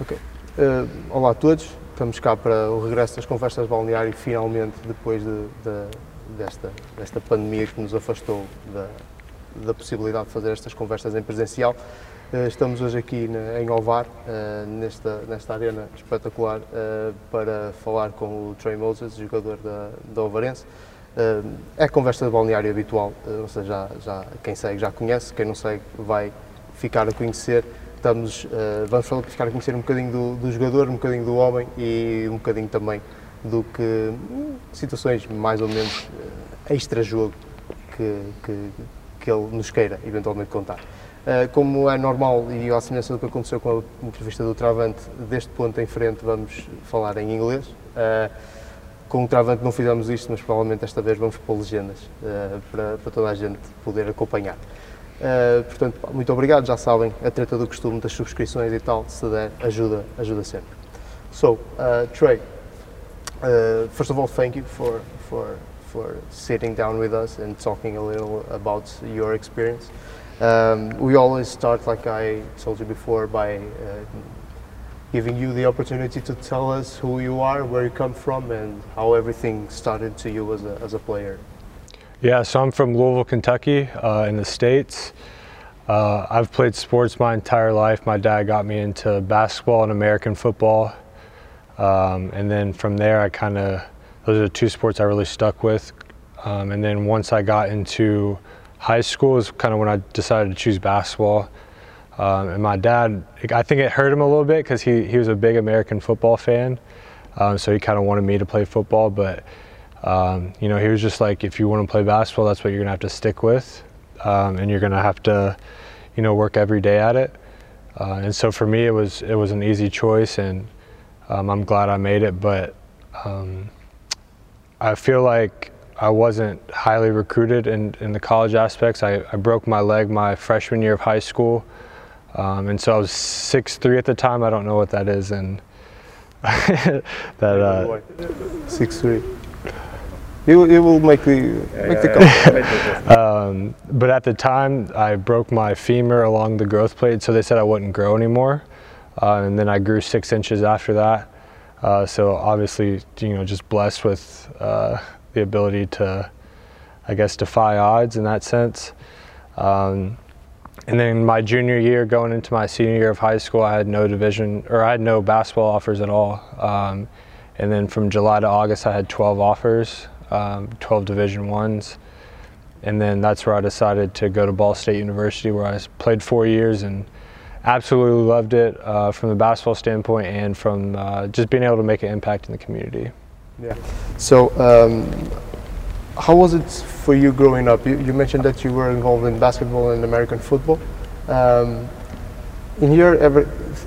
Ok. Uh, olá a todos, estamos cá para o regresso das conversas balneário finalmente depois de, de, desta, desta pandemia que nos afastou da, da possibilidade de fazer estas conversas em presencial. Uh, estamos hoje aqui em Ovar, uh, nesta, nesta arena espetacular, para falar com o Trey Moses, jogador da, da Ovarense. é conversa de balneário habitual, ou seja, já, já, quem segue já conhece, quem não segue vai ficar a conhecer estamos, uh, vamos ficar a conhecer um bocadinho do, do, jogador, um bocadinho do homem e um bocadinho também do que hum, situações mais ou menos uh, extra-jogo que, que, que, ele nos queira eventualmente contar. Uh, como é normal e à semelhança do que aconteceu com a entrevista do Travante, deste ponto em frente vamos falar em inglês. Com o Travante não fizemos isto, mas provavelmente esta vez vamos pôr legendas para, para toda a gente poder acompanhar. Uh, portanto, muito obrigado, já sabem, a treta do costume das subscrições e tal, se der, ajuda, ajuda sempre. So, uh, Trey, uh, first of all, thank you for, for, for sitting down with us and talking a little about your experience. Um, we always start, like I told you before, by giving you the opportunity to tell us who you are, where you come from, and how everything started to you as a, as a player. Yeah, so I'm from Louisville, Kentucky, uh, in the States. Uh, I've played sports my entire life. My dad got me into basketball and American football. Um, and then from there, I kind of, those are the two sports I really stuck with. Um, and then once I got into high school is kind of when I decided to choose basketball. Um, and my dad, I think it hurt him a little bit because he, he was a big American football fan. Um, so he kind of wanted me to play football, but um, you know, he was just like, if you want to play basketball, that's what you're gonna have to stick with, um, and you're gonna have to, you know, work every day at it. Uh, and so for me, it was it was an easy choice, and um, I'm glad I made it. But um, I feel like I wasn't highly recruited in, in the college aspects. I, I broke my leg my freshman year of high school, um, and so I was six three at the time. I don't know what that is, and that uh, six three. It will, it will make the make the um, but at the time, I broke my femur along the growth plate, so they said I wouldn't grow anymore. Uh, and then I grew six inches after that. Uh, so obviously, you know, just blessed with uh, the ability to, I guess, defy odds in that sense. Um, and then my junior year, going into my senior year of high school, I had no division or I had no basketball offers at all. Um, and then from July to August, I had 12 offers um, 12 Division Ones, and then that's where I decided to go to Ball State University, where I played four years and absolutely loved it uh, from the basketball standpoint and from uh, just being able to make an impact in the community. Yeah. So, um, how was it for you growing up? You, you, mentioned that you were involved in basketball and American football. Um, in here, every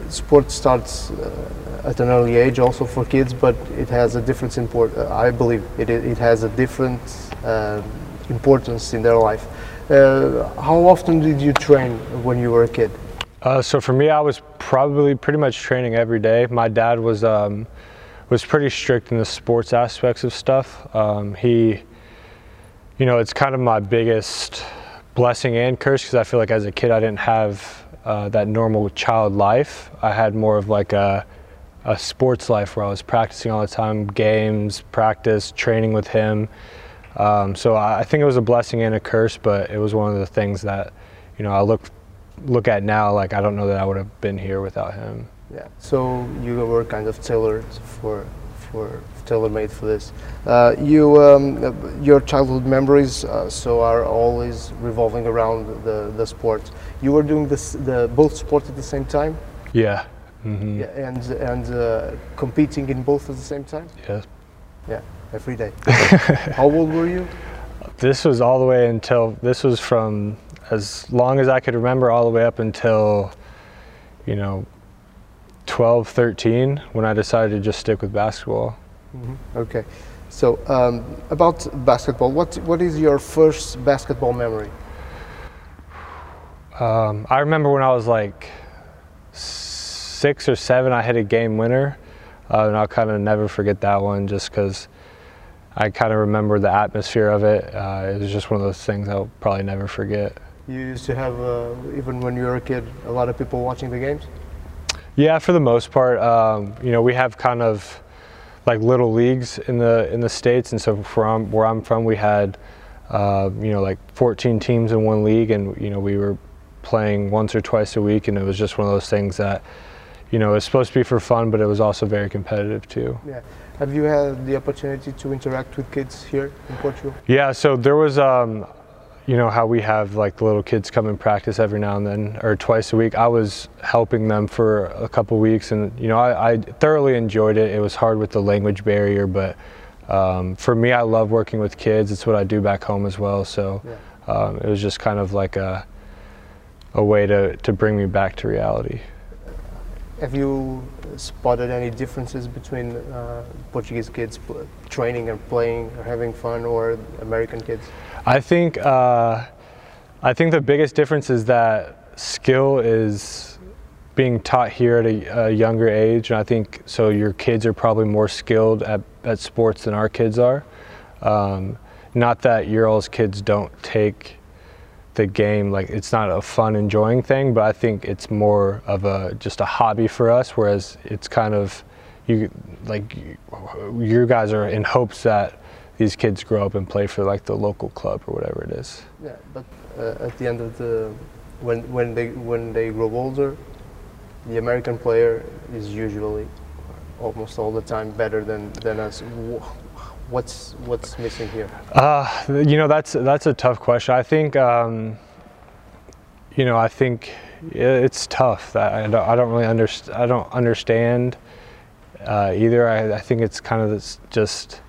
sport starts. Uh, at an early age also for kids, but it has a different import. Uh, I believe it, it has a different uh, importance in their life. Uh, how often did you train when you were a kid? Uh, so for me, I was probably pretty much training every day. My dad was um, was pretty strict in the sports aspects of stuff. Um, he, you know, it's kind of my biggest blessing and curse because I feel like as a kid I didn't have uh, that normal child life. I had more of like a a sports life where I was practicing all the time, games, practice, training with him. Um, so I, I think it was a blessing and a curse, but it was one of the things that, you know, I look look at now like I don't know that I would have been here without him. Yeah. So you were kind of tailored for for tailor-made for this. Uh, you um, your childhood memories uh, so are always revolving around the the sport. You were doing this the both sports at the same time. Yeah. Mm-hmm. Yeah, and and uh, competing in both at the same time. Yes. Yeah, every day. How old were you? This was all the way until this was from as long as I could remember, all the way up until, you know, 12, 13, when I decided to just stick with basketball. Mm-hmm. Okay. So um, about basketball, what what is your first basketball memory? Um, I remember when I was like six or seven, I hit a game winner, uh, and I'll kind of never forget that one just because I kind of remember the atmosphere of it. Uh, it was just one of those things I'll probably never forget. You used to have, uh, even when you were a kid, a lot of people watching the games? Yeah, for the most part, um, you know, we have kind of like little leagues in the in the states, and so from where I'm from, we had uh, you know like 14 teams in one league, and you know we were playing once or twice a week, and it was just one of those things that you know it was supposed to be for fun, but it was also very competitive too. Yeah. Have you had the opportunity to interact with kids here in Portugal? Yeah, so there was um, you know how we have like the little kids come and practice every now and then or twice a week i was helping them for a couple weeks and you know I, I, thoroughly enjoyed it it was hard with the language barrier but um, for me i love working with kids it's what i do back home as well so yeah. um, it was just kind of like a, a way to, to bring me back to reality have you spotted any differences between uh, Portuguese kids training and playing or having fun or American kids? I think uh, I think the biggest difference is that skill is being taught here at a, a, younger age, and I think so. Your kids are probably more skilled at, at sports than our kids are. Um, not that your all's kids don't take the game like it's not a fun enjoying thing but i think it's more of a just a hobby for us whereas it's kind of you like you guys are in hopes that these kids grow up and play for like the local club or whatever it is. Yeah, but uh, at the end of the when when they when they grow older, the American player is usually almost all the time better than than us. What's what's missing here? Uh, you know that's that's a tough question. I think um, you know I think it's tough. I don't, I don't really understand. I don't understand uh, either. I, I think it's kind of this just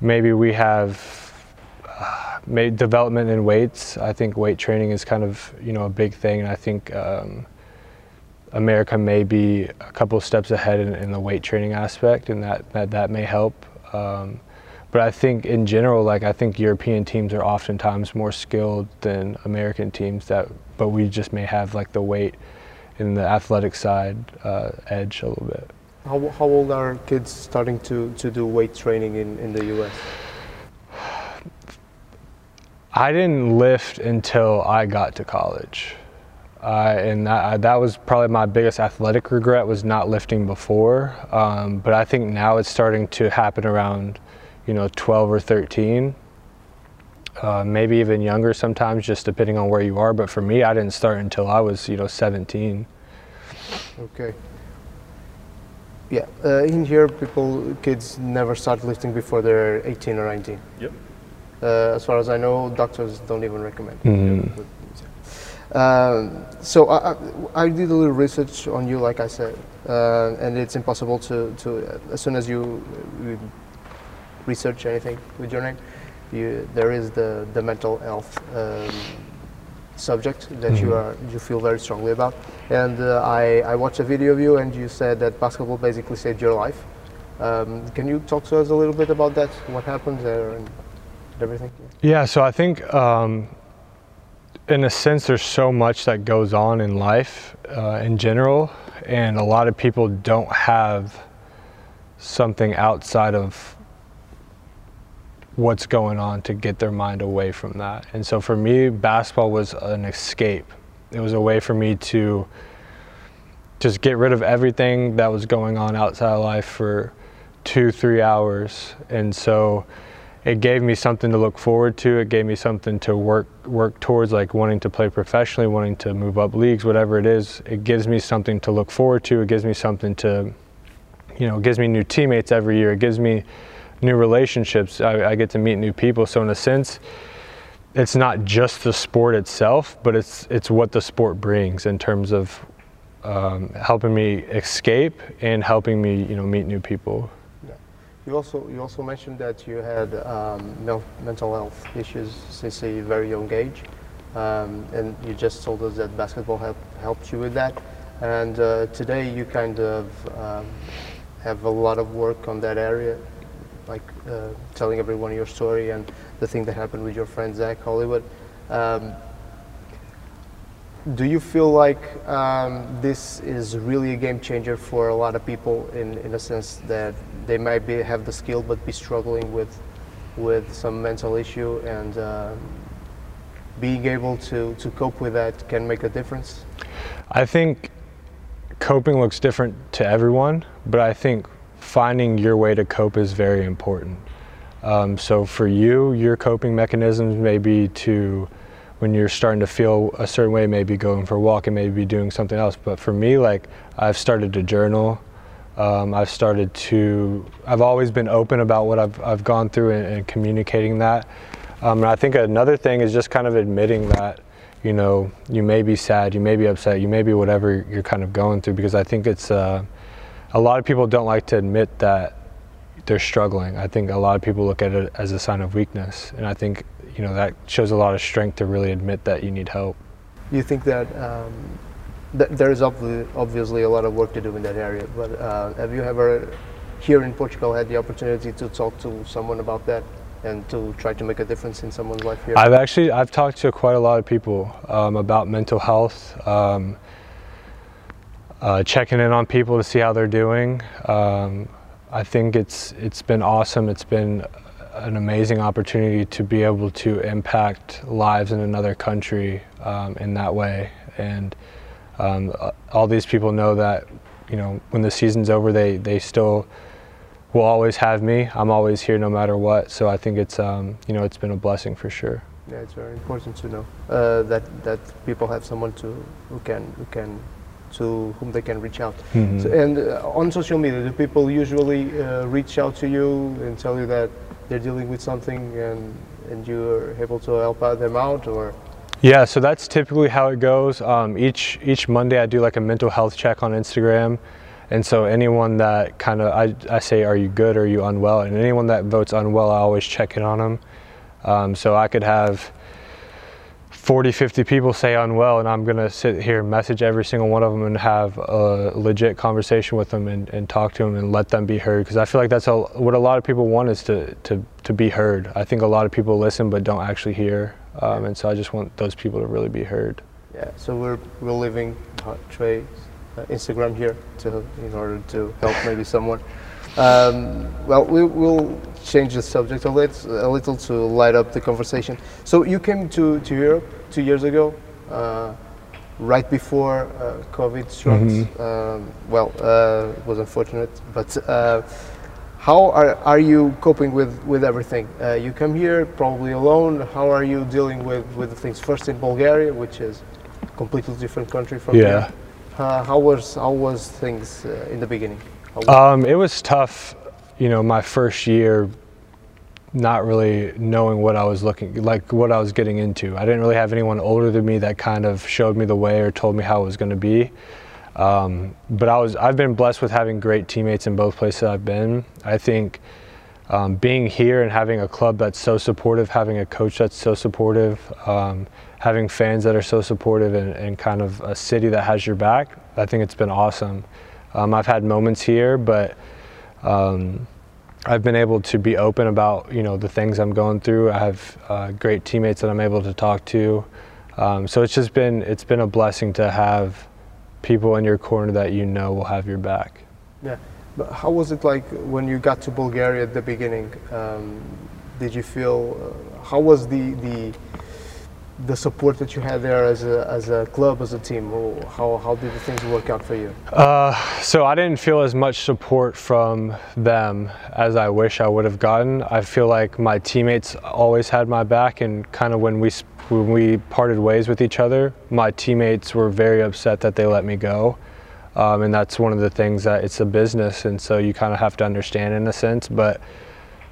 maybe we have uh, made development in weights. I think weight training is kind of you know a big thing, and I think um, America may be a couple steps ahead in, in, the weight training aspect, and that that, that may help. Um, but I think in general, like I think European teams are oftentimes more skilled than American teams. That, but we just may have like the weight in the athletic side uh, edge a little bit. How, how old are kids starting to, to do weight training in, in the US? I didn't lift until I got to college. Uh, and that, that was probably my biggest athletic regret was not lifting before. Um, but I think now it's starting to happen around, you know, 12 or 13. Uh, maybe even younger sometimes, just depending on where you are. But for me, I didn't start until I was, you know, 17. Okay. Yeah, uh, in here, people, kids never start lifting before they're 18 or 19. Yep. Uh, as far as I know, doctors don't even recommend. Mm. Um, so I, I, did a little research on you, like I said, uh, and it's impossible to, to as soon as you, you research anything with your name, you, there is the, the mental health um, subject that mm-hmm. you are you feel very strongly about. And uh, I, I watched a video of you, and you said that basketball basically saved your life. Um, can you talk to us a little bit about that? What happened there and everything? Yeah, so I think um, in a sense, there's so much that goes on in life uh, in general, and a lot of people don't have something outside of what's going on to get their mind away from that. And so for me, basketball was an escape. It was a way for me to just get rid of everything that was going on outside of life for two, three hours. And so it gave me something to look forward to. It gave me something to work work towards, like wanting to play professionally, wanting to move up leagues, whatever it is. It gives me something to look forward to. It gives me something to, you know, it gives me new teammates every year. It gives me new relationships. I, I, get to meet new people. So in a sense, it's not just the sport itself, but it's it's what the sport brings in terms of um, helping me escape and helping me, you know, meet new people. You also you also mentioned that you had um, mental health issues since a very young age, um, and you just told us that basketball helped helped you with that. And uh, today you kind of um, have a lot of work on that area like uh, telling everyone your story and the thing that happened with your friend Zach Hollywood. Um, do you feel like um, this is really a game changer for a lot of people in, in a sense that they might be, have the skill but be struggling with, with some mental issue and um, being able to, to cope with that can make a difference? I think coping looks different to everyone, but I think finding your way to cope is very important. Um, so for you, your coping mechanisms may be to, when you're starting to feel a certain way, maybe going for a walk and maybe doing something else. But for me, like I've started to journal. Um, I've started to, I've always been open about what I've, I've gone through and, and communicating that. Um, and I think another thing is just kind of admitting that, you know, you may be sad, you may be upset, you may be whatever you're kind of going through, because I think it's, uh, a lot of people don't like to admit that they're struggling. I think a lot of people look at it as a sign of weakness, and I think you know that shows a lot of strength to really admit that you need help. You think that um, th- there is obviously a lot of work to do in that area, but uh, have you ever here in Portugal had the opportunity to talk to someone about that and to try to make a difference in someone's life here? I've actually I've talked to quite a lot of people um, about mental health. Um, uh, checking in on people to see how they're doing. Um, I think it's it's been awesome. It's been an amazing opportunity to be able to impact lives in another country um, in that way. And um, all these people know that you know when the season's over, they they still will always have me. I'm always here no matter what. So I think it's um, you know it's been a blessing for sure. Yeah, it's very important to know uh, that that people have someone to who can who can to whom they can reach out. Mm-hmm. So, and uh, on social media, do people usually uh, reach out to you and tell you that they're dealing with something and, and you're able to help out them out or? Yeah, so that's typically how it goes. Um, each each Monday, I do like a mental health check on Instagram, and so anyone that kind of I, I say, "Are you good? Are you unwell?" And anyone that votes unwell, I always check in on them. Um, so I could have 40, 50 people say unwell, and I'm going to sit here and message every single one of them and have a legit conversation with them and, and talk to them and let them be heard. Because I feel like that's a, what a lot of people want is to, to, to be heard. I think a lot of people listen but don't actually hear. Um, and so I just want those people to really be heard. Yeah, so we're, we're leaving Trey's uh, Instagram here to, in order to help maybe someone. Um, well, we will change the subject a little, a little to light up the conversation. So you came to, to Europe two years ago, uh, right before uh, COVID struck. Mm-hmm. Um, well, uh, it was unfortunate, but uh, how are, are you coping with, with everything? Uh, you come here probably alone. How are you dealing with, with things? First in Bulgaria, which is a completely different country from yeah. here. Uh, how was how was things in the beginning? Um, it was tough. You know, my first year not really knowing what I was looking like what I was getting into. I didn't really have anyone older than me that kind of showed me the way or told me how it was going to be. Um, but I was I've been blessed with having great teammates in both places I've been. I think um, being here and having a club that's so supportive, having a coach that's so supportive, um, having fans that are so supportive, and, and, kind of a city that has your back. I think it's been awesome. Um, I've had moments here, but um, I've been able to be open about you know the things I'm going through. I have uh, great teammates that I'm able to talk to, um, so it's just been it's been a blessing to have people in your corner that you know will have your back. Yeah, but how was it like when you got to Bulgaria at the beginning? Um, did you feel uh, how was the the the support that you had there as a, as a club, as a team? How, how did the things work out for you? Uh, so I didn't feel as much support from them as I wish I would have gotten. I feel like my teammates always had my back, and kind of when we when we parted ways with each other, my teammates were very upset that they let me go. Um, and that's one of the things that it's a business, and so you kind of have to understand in a sense. But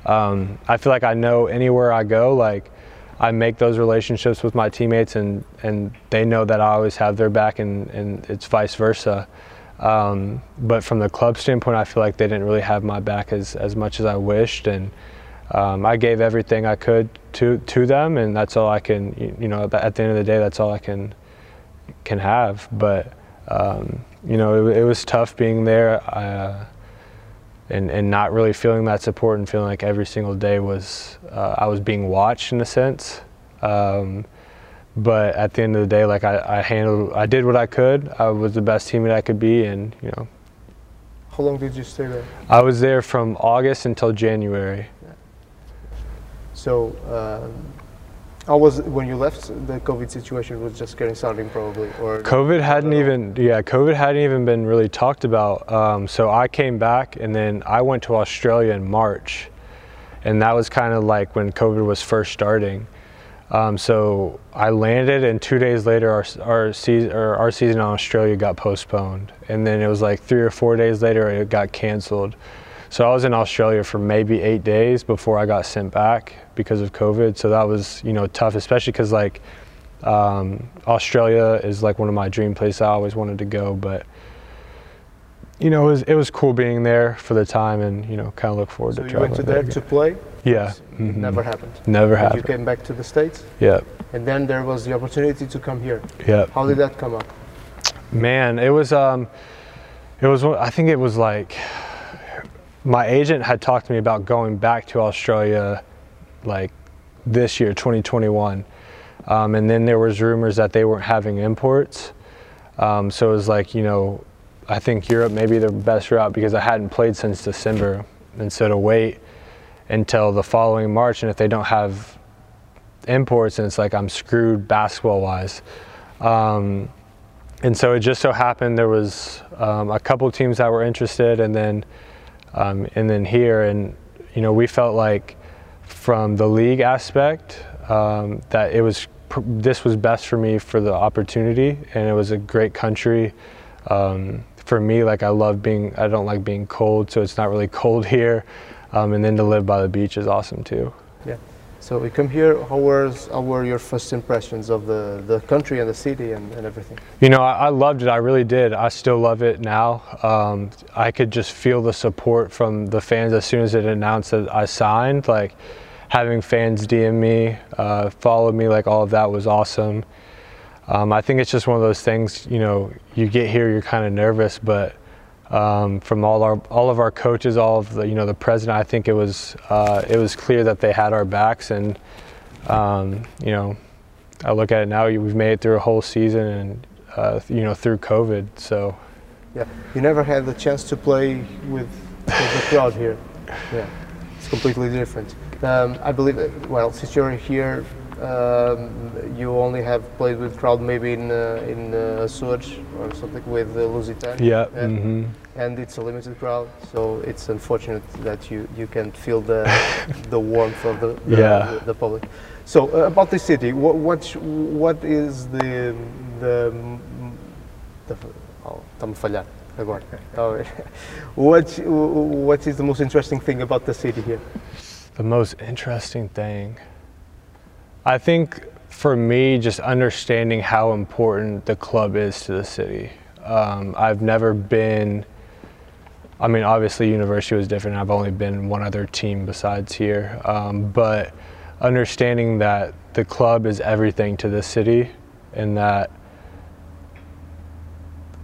um, I feel like I know anywhere I go, like I make those relationships with my teammates, and, and they know that I always have their back, and, and it's vice versa. Um, but from the club standpoint, I feel like they didn't really have my back as, as much as I wished, and um, I gave everything I could to to them, and that's all I can. You know, at the end of the day, that's all I can can have. But um, you know, it, it, was tough being there. Uh, and, and not really feeling that support and feeling like every single day was uh, I was being watched in a sense. Um, but at the end of the day, like I, I, handled, I did what I could. I was the best teammate I could be, and you know. How long did you stay there? I was there from August until January. So, um, How was when you left? The COVID situation was just getting starting, probably, or COVID hadn't even yeah COVID hadn't even been really talked about. Um, so I came back and then I went to Australia in March, and that was kind of like when COVID was first starting. Um, so I landed, and two days later, our our season our season in Australia got postponed, and then it was like three or four days later it got canceled. So I was in Australia for maybe eight days before I got sent back because of COVID. So that was you know tough, especially because like um, Australia is like one of my dream places. I always wanted to go, but you know it was it was cool being there for the time and you know kind of look forward to it. so you went to there again. to play. Yeah, mhm. Never happened. never And You came back to the states, Yeah, and then there was the opportunity to come here. yeah. How did that come up? Man, it was um, it was I think it was like my agent had talked to me about going back to Australia, like this year, 2021, um, and then there was rumors that they weren't having imports, um, so it was like you know, I think Europe may be the best route because I hadn't played since December, and so to wait until the following March, and if they don't have imports, and it's like I'm screwed basketball wise. Um, and so it just so happened there was um, a couple teams that were interested, and then um, and then here, and you know we felt like from the league aspect um, that it was this was best for me for the opportunity, and it was a great country. Um, for me, like I love being, I don't like being cold, so it's not really cold here, um, and then to live by the beach is awesome too. So we come here. How was how were your first impressions of the, the country and the city and, and everything? You know, I, I loved it. I really did. I still love it now. Um, I could just feel the support from the fans as soon as it announced that I signed. Like having fans DM me, uh, follow me, like all of that was awesome. Um, I think it's just one of those things. You know, you get here, you're kind of nervous, but um, from all our all of our coaches, all of the you know the president, I think it was uh, it was clear that they had our backs, and um, you know, I look at it now. We've made it through a whole season, and uh, you know through COVID. So Yeah, you never had the chance to play with, with the crowd here. Yeah, it's completely different. Um, I believe. Well, since you're here, um, you only have played with crowd maybe in uh, in uh, Açores or something with uh, Lusitânia. yeah, And, hmm and it's a limited crowd, so it's unfortunate that you, you can feel the the warmth of the the, Yeah. the, the public. So uh, about the city, what what sh- what is the the, the oh, está-me falhar agora. Tá a ver. what what is the most interesting thing about the city here? the most interesting thing. I think for me, just understanding how important the club is to the city. Um, I've never been. I mean, obviously, university was different. I've only been one other team besides here, um, but understanding that the club is everything to the city, and that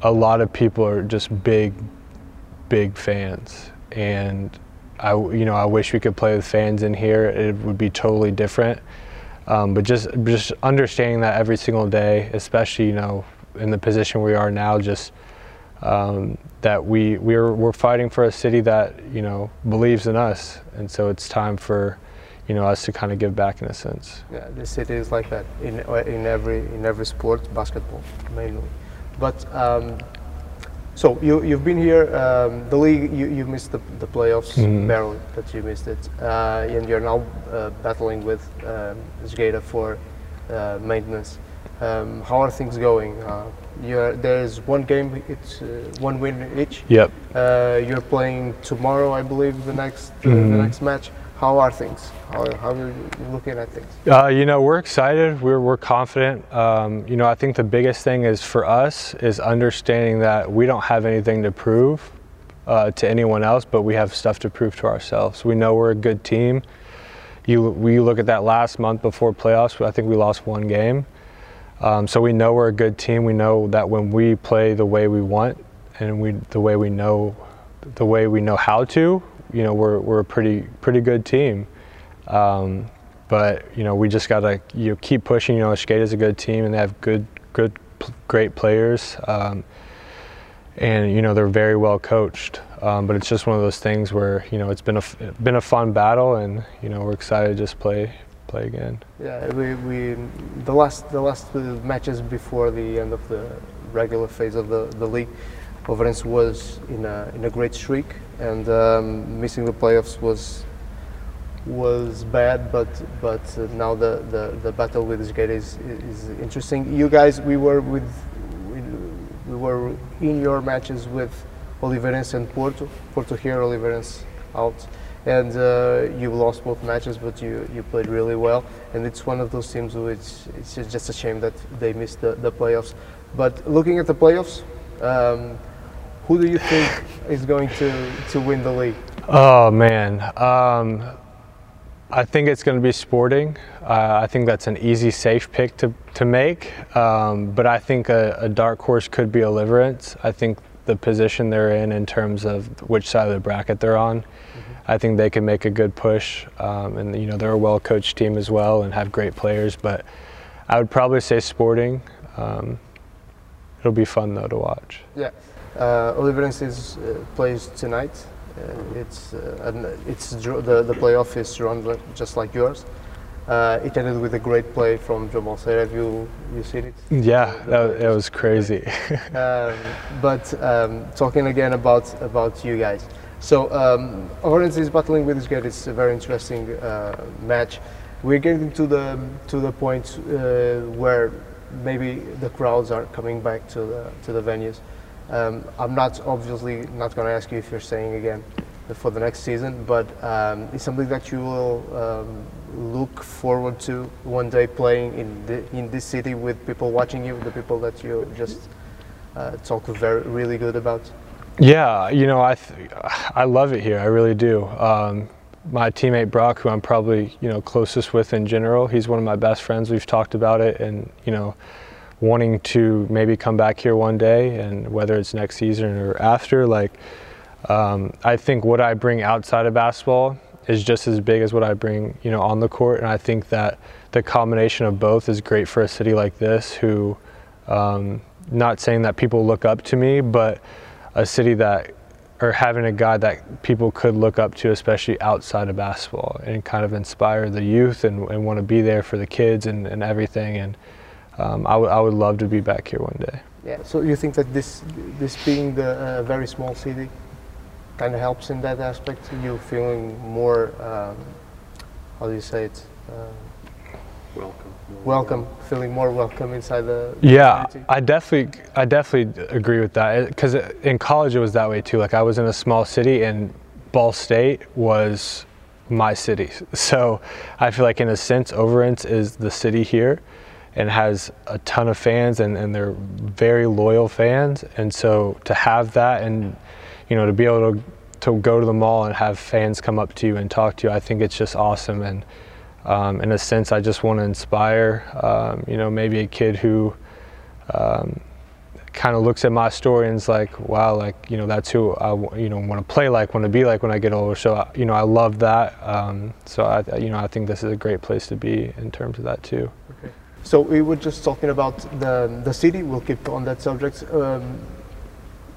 a lot of people are just big, big fans, and I, you know, I wish we could play with fans in here. It would be totally different. Um, but just, just understanding that every single day, especially you know, in the position we are now, just um, that we we're we're fighting for a city that you know believes in us, and so it's time for, you know, us to kind of give back in a sense. Yeah, the city is like that in in every in every sport, basketball mainly. But um, so you you've been here. Um, the league you, you missed the, the playoffs Mhm. barely, but you missed it, uh, and you're now uh, battling with um, Esgueira for uh, maintenance. Um, how are things going? Uh, you're, there's one game, it's uh, one win each. Yep. Uh, you're playing tomorrow, I believe, the next Mhm. the next match. How are things? How, how are you looking at things? Uh, you know, we're excited. We're, we're confident. Um, you know, I think the biggest thing is for us is understanding that we don't have anything to prove uh, to anyone else, but we have stuff to prove to ourselves. We know we're a good team. You, we look at that last month before playoffs. I think we lost one game. Um, so we know we're a good team. We know that when we play the way we want and we the way we know the way we know how to, you know, we're we're a pretty pretty good team. Um, but you know, we just gotta you know, keep pushing. You know, Esgueira is a good team, and they have good, good, great players, um, and you know they're very well coached. Um, but it's just one of those things where you know it's been a been a fun battle, and you know we're excited to just play play again. Yeah, we, we the last the last matches before the end of the regular phase of the, the league, Oliveirense was in a in a great streak, and um, missing the playoffs was was bad, but but uh, now the, the, the battle with Esgueira is, is interesting. You guys, we were with we, we were in your matches with Oliveirense and Porto. Porto here, Oliveirense out, and uh, you lost both matches, but you, you played really well. And it's one of those teams which it's just a shame that they missed the, the playoffs. But looking at the playoffs. Um, who do you think is going to, to win the league? Oh man, um, I think it's going to be Sporting. Uh, I think that's an easy, safe pick to, to make. Um, but I think a, a, dark horse could be Oliveirense. I think the position they're in, in terms of which side of the bracket they're on, mm-hmm. I think they can make a good push. Um, and you know they're a well-coached team as well and have great players. But I would probably say Sporting. Um, it'll be fun though to watch. Yeah. Uh, Oliveirense is, uh, plays tonight. Uh, it's uh, it's the the playoff is run just like yours. Uh, it ended with a great play from João Balseiro. Have you you seen it? Yeah, that, that was crazy. um, but um, talking again about about you guys. So um, Orange is battling with this guy. It's a very interesting uh, match. We're getting to the to the point uh, where maybe the crowds are coming back to the to the venues. Um, I'm not obviously not going to ask you if you're staying again for the next season, but um, it's something that you will um, look forward to one day playing in the, in this city with people watching you, the people that you just uh, talk very really good about. Yeah, you know, I I love it here. I really do. Um, my teammate Brock, who I'm probably you know closest with in general, he's one of my best friends. We've talked about it, and you know wanting to maybe come back here one day and whether it's next season or after like um, i think what i bring outside of basketball is just as big as what i bring you know on the court. And i think that the combination of both is great for a city like this who um, not saying that people look up to me but a city that or having a guy that people could look up to especially outside of basketball and kind of inspire the youth and, and want to be there for the kids and, and everything. And um, I, I would love to be back here one day. Yeah. So you think that this this being the uh, very small city kind of helps in that aspect? You feeling more um, how do you say it? Uh, welcome. Welcome, feeling more welcome inside the. Yeah, community? I definitely, I definitely agree with that. Because in college it was that way too. Like I was in a small city, and Ball State was my city. So I feel like in a sense, Ovarense is the city here and has a ton of fans and, and they're very loyal fans. And so to have that and, you know, to be able to, to go to the mall and have fans come up to you and talk to you, I think it's just awesome. And um, in a sense, I just want to inspire, um, you know, maybe a kid who um, kind of looks at my story and is like, wow, like, you know, that's who I, you know, want to play like, want to be like when I get older. So, you know, I love that. Um, so, I, you know, I think this is a great place to be in terms of that too. So we were just talking about the the city. We'll keep on that subject. Um,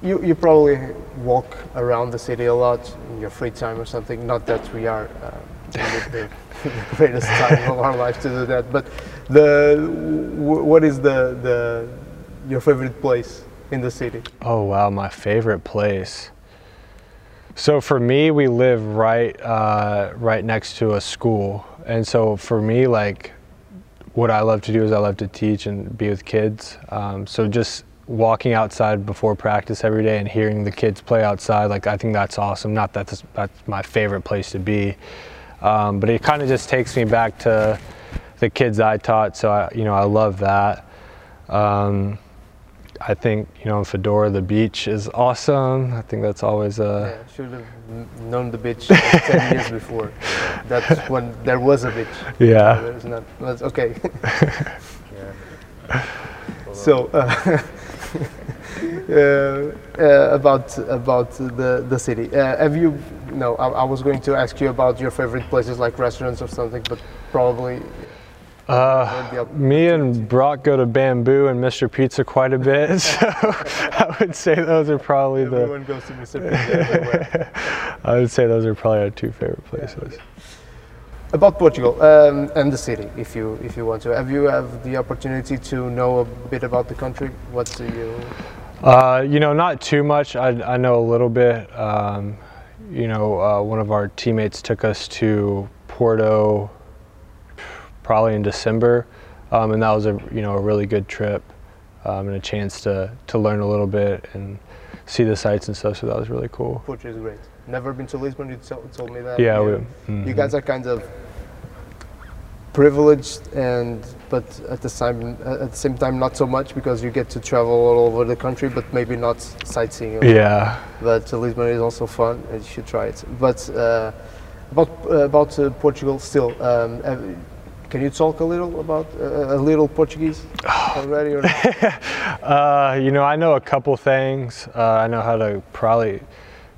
you you probably walk around the city a lot in your free time or something. Not that we are uh, the, the, greatest time of our lives to do that, but the what is the the your favorite place in the city? Oh wow, my favorite place. So for me, we live right uh, right next to a school, and so for me, like what I love to do is I love to teach and be with kids. Um, so just walking outside before practice every day and hearing the kids play outside, like I think that's awesome. Not that that's, that's my favorite place to be, um, but it kind of just takes me back to the kids I taught. So I, you know, I love that. Um, I think you know in Furadouro the beach is awesome. I think that's always a. Yeah, should have known the beach ten years before. That's when there was a beach. Yeah. There's not. That's okay. yeah. So. Uh, uh, uh, about about the the city. Uh, have you? No, I, I was going to ask you about your favorite places like restaurants or something, but probably uh, me and Brock go to Bamboo and Mr. Pizza quite a bit, so I would say those are probably Everyone the. Everyone goes to Mr. Pizza I would say those are probably our two favorite places. About Portugal um, and the city, if you if you want to, have you have the opportunity to know a bit about the country? What do you? Uh, you know, not too much. I, I know a little bit. Um, you know, uh, one of our teammates took us to Porto probably in December, um, and that was a you know a really good trip um, and a chance to to learn a little bit and see the sights and stuff. So that was really cool. Portugal is great. Never been to Lisbon. You told, me that. Yeah, you, we- you mhm. guys are kind of privileged and but at the same at the same time not so much because you get to travel all over the country but maybe not sightseeing Yeah. but Lisbon is also fun and you should try it but uh, about uh, about uh, Portugal still um, can you talk a little about uh, a little Portuguese already or not? Uh, you know, I know a couple things. Uh, I know how to probably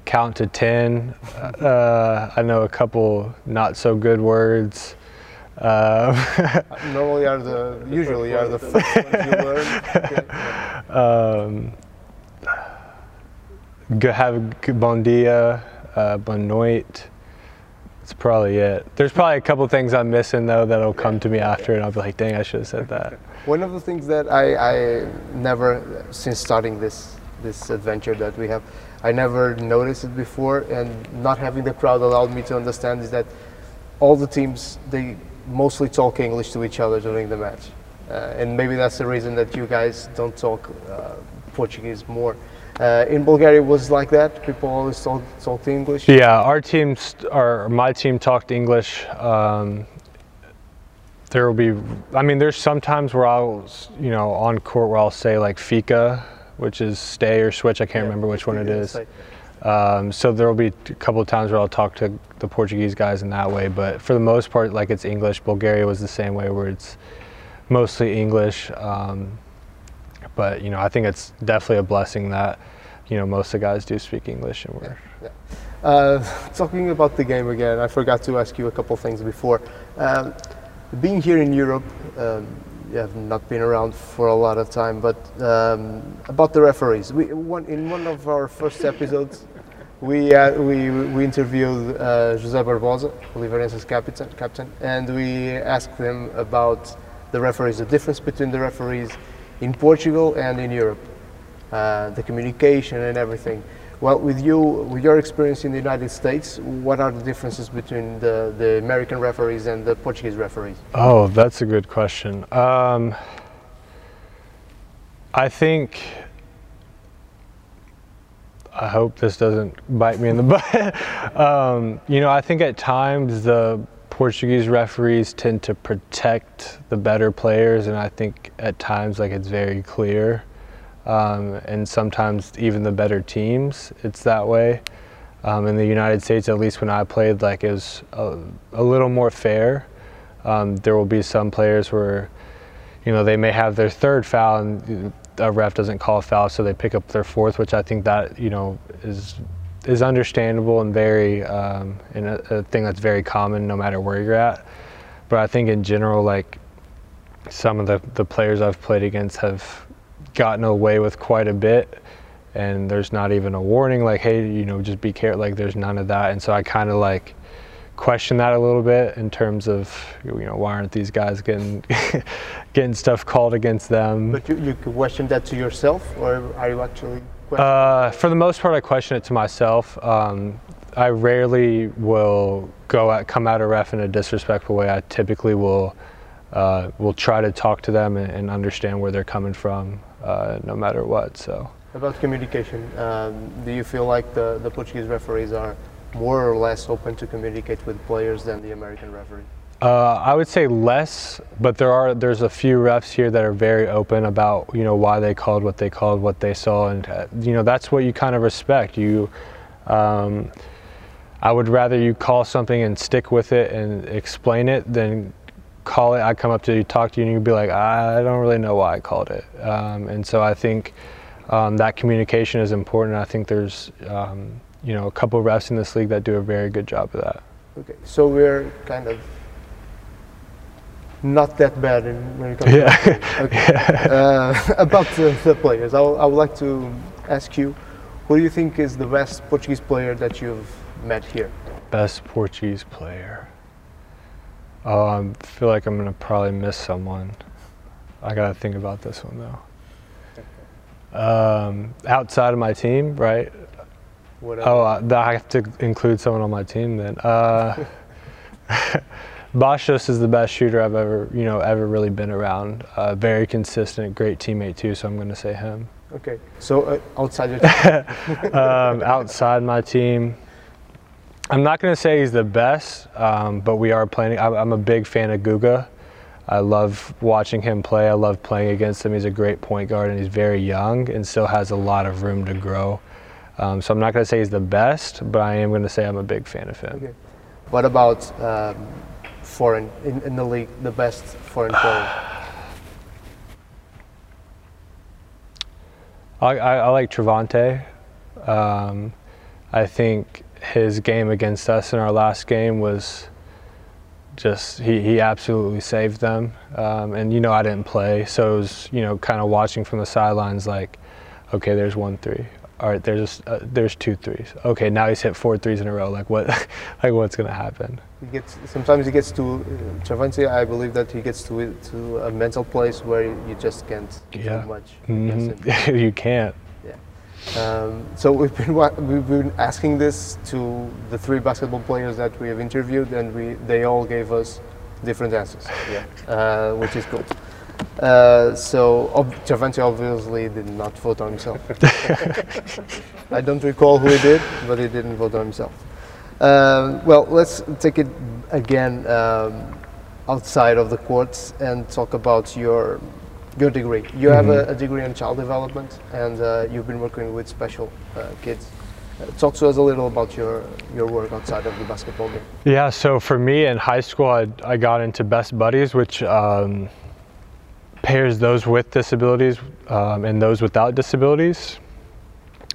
count to 10. Uh, I know a couple not so good words. Uh, normally are the usually are the first ones you learn Okay. um, go- have a good bon dia, uh, bon noite. That's probably it. There's probably a couple things I'm missing though that'll come to me after, and I'll be like, "Dang, I should have said that." One of the things that I, I never, since starting this this adventure that we have, I never noticed it before, and not having the crowd allowed me to understand is that all the teams they mostly talk English to each other during the match, uh, and maybe that's the reason that you guys don't talk uh, Portuguese more. Uh, in Bulgaria, it was like that. People always talk, talked English. Yeah, our team, st- or my team, talked English. Um, there will be, I mean, there's sometimes where I'll, you know, on court where I'll say like fika, which is stay or switch. I can't Yeah, remember which one it is. Um, so there will be a couple of times where I'll talk to the Portuguese guys in that way, but for the most part, like it's English. Bulgaria was the same way, where it's mostly English. Um, but you know, I think it's definitely a blessing that you know most of the guys do speak English, and we're Uh, talking about the game again, I forgot to ask you a couple things before. Um, being here in Europe, um, you have not been around for a lot of time, but um, about the referees. We, one, in one of our first episodes, we, uh, we, we interviewed uh, José Barbosa, Oliveirense's captain, captain, and we asked him about the referees, the difference between the referees in Portugal and in Europe uh, the communication and everything. Well, with you, with your experience in the United States, what are the differences between the, the American referees and the Portuguese referees? Oh, that's a good question. Um, I think. I hope this doesn't bite me in the butt. um, you know, I think at times the Portuguese referees tend to protect the better players, and I think at times like it's very clear. Um, and sometimes even the better teams, it's that way. Um, in the United States, at least when I played, like it was a, a little more fair. Um, there will be some players where, you know, they may have their third foul and a ref doesn't call a foul, so they pick up their fourth, which I think that you know is is understandable and very um, and a, a thing that's very common no matter where you're at. But I think in general, like some of the the players I've played against have gotten away with quite a bit and there's not even a warning like hey you know just be careful like there's none of that and so i kind of like question that a little bit in terms of you know why aren't these guys getting getting stuff called against them But you, you question that to yourself, or are you actually? Uh, for the most part i question it to myself. Um, i rarely will go at come at a ref in a disrespectful way. I typically will uh, will try to talk to them and, and understand where they're coming from uh, no matter what so. About communication, um, do you feel like the, the Portuguese referees are more or less open to communicate with players than the American referee? Uh, I would say less, but there are there's a few refs here that are very open about you know why they called what they called, what they saw, and uh, you know that's what you kind of respect. You, um, I would rather you call something and stick with it and explain it than call it. I come up to you, talk to you, and you'd be like, I don't really know why I called it. Um, and so I think um, that communication is important. I think there's um, you know a couple refs in this league that do a very good job of that. Okay, so we're kind of not that bad in, when it comes Yeah. to. Okay. Uh, about the, players, I, would- I would like to ask you, who do you think is the best Portuguese player that you've met here? Best Portuguese player. Um, I feel like I'm gonna probably miss someone. I gotta think about this one though. Um, outside of my team, right? Whatever. Oh, uh, I have to include someone on my team then. Uh, Bastos is the best shooter I've ever, you know, ever really been around. Uh, very consistent, great teammate too. So I'm going to say him. Okay. So uh, outside your team, Um, outside my team, I'm not going to say he's the best, um, but we are playing. I'm, I'm a big fan of Guga. I love watching him play. I love playing against him. He's a great point guard and he's very young and still has a lot of room to grow. Um, so I'm not going to say he's the best, but I am going to say I'm a big fan of him. Okay. what about um, foreign in, in the league? The best foreign player. I, I, I like Trevante. Um, I think his game against us in our last game was just he, he absolutely saved them. Um, and you know I didn't play, so it was you know kind of watching from the sidelines like, okay, there's one three. All right, there's uh, there's two threes. Okay, now he's hit four threes in a row. Like what, like what's gonna happen? He gets sometimes he gets to uh. I believe that he gets to to a mental place where you just can't Yeah. do much. Mhm. you can't. Um, so we've been we've been asking this to the three basketball players that we have interviewed, and we they all gave us different answers. Yeah, uh, which is good. Uh, so ob- obviously did not vote on himself. I don't recall who he did, but he didn't vote on himself. Um, well, let's take it again um, outside of the courts and talk about your your degree. You have a, a degree in child development, and uh, you've been working with special uh, kids. Uh, talk to us a little about your your work outside of the basketball game. Yeah, so for me in high school, I, I got into Best Buddies, which um, pairs those with disabilities um, and those without disabilities.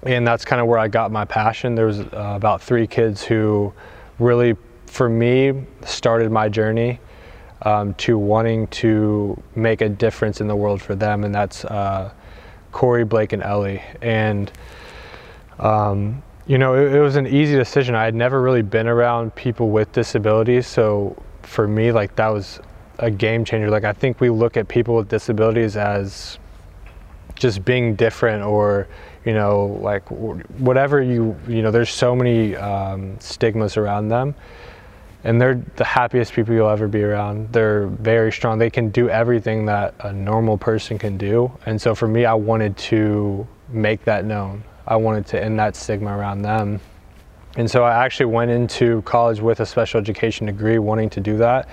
And that's kind of where I got my passion. There was uh, about three kids who really, for me, started my journey um, to wanting to make a difference in the world for them, and that's uh, Corey, Blake, and Ellie. And um, you know, it, it was an easy decision. I had never really been around people with disabilities, so for me, like that was a game changer. Like I think we look at people with disabilities as just being different, or you know, like whatever you you know. There's so many um, stigmas around them, and they're the happiest people you'll ever be around. They're very strong. They can do everything that a normal person can do, and so for me, I wanted to make that known. I wanted to end that stigma around them. And so I actually went into college with a special education degree, wanting to do that.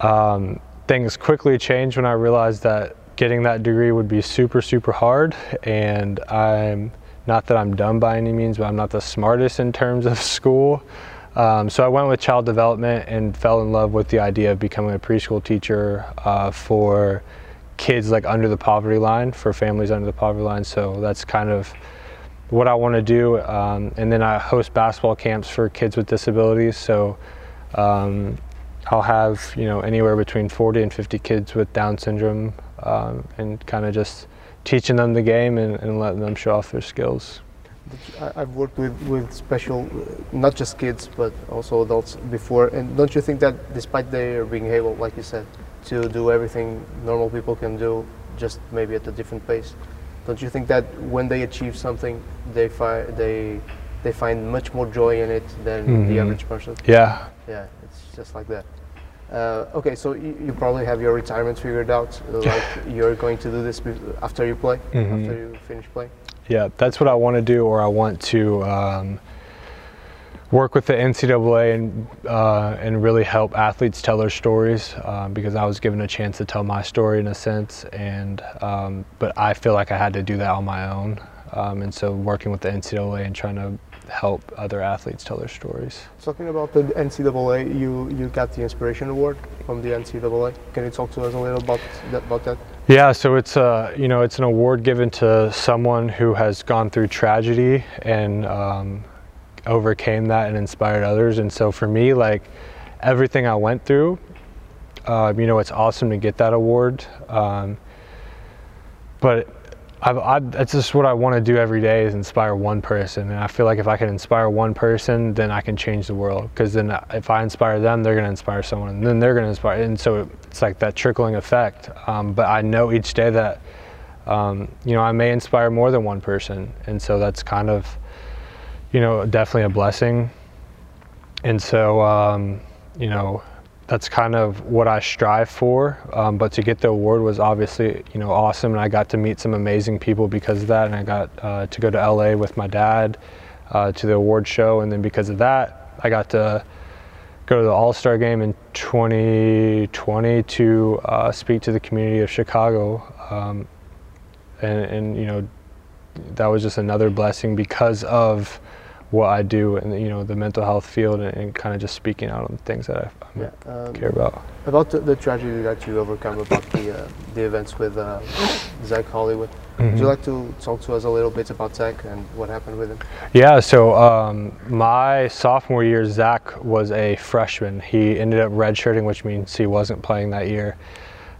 Um, things quickly changed when I realized that getting that degree would be super, super hard. And I'm not that I'm dumb by any means, but I'm not the smartest in terms of school. Um, so I went with child development and fell in love with the idea of becoming a preschool teacher uh, for kids like under the poverty line, for families under the poverty line. So that's kind of what I want to do. Um, and then I host basketball camps for kids with disabilities. So um, I'll have you know anywhere between 40 and 50 kids with Down syndrome, um, and kind of just teaching them the game and, and letting them show off their skills. I- I've worked with, with special, not just kids, but also adults before. And don't you think that despite their being able, like you said, to do everything normal people can do, just maybe at a different pace, don't you think that when they achieve something, they find they they find much more joy in it than the Mhm. average person? Yeah, Yeah, it's just like that. Uh, okay, so you, you probably have your retirement figured out. uh, Like you're going to do this after you play, Mhm. after you finish playing. yeah, that's what I want to do, or I want to um, work with the NCAA and uh, and really help athletes tell their stories um, because I was given a chance to tell my story in a sense, and um, but I feel like I had to do that on my own, um, and so working with the NCAA and trying to help other athletes tell their stories. Talking about the NCAA, you, you got the Inspiration Award from the NCAA. Can you talk to us a little about that? About that? Yeah, so it's a you know it's an award given to someone who has gone through tragedy and um, overcame that and inspired others. And so for me, like everything I went through, uh, you know, it's awesome to get that award. Um, but I, I, that's just what I want to do every day is inspire one person. And I feel like if I can inspire one person, then I can change the world. Because then if I inspire them, they're going to inspire someone, and then they're going to inspire. And so it's like that trickling effect. Um, but I know each day that, um, you know, I may inspire more than one person. And so that's kind of, you know, definitely a blessing. And so, um, you know, that's kind of what I strive for. Um, but to get the award was obviously, you know, awesome, and I got to meet some amazing people because of that. And I got uh, to go to LA with my dad uh, to the award show, and then because of that, I got to go to the All Star game in 2020 to uh, speak to the community of Chicago, um, and, and you know, that was just another blessing because of what I do in you know the mental health field and, and kind of just speaking out on things that I, I yeah, um, care about. About the, the, tragedy that you overcome, about the uh, the events with uh, Zach Hollywood. Mm-hmm. Would you like to talk to us a little bit about Zach and what happened with him? Yeah, so um, my sophomore year, Zach was a freshman. He ended up redshirting, which means he wasn't playing that year.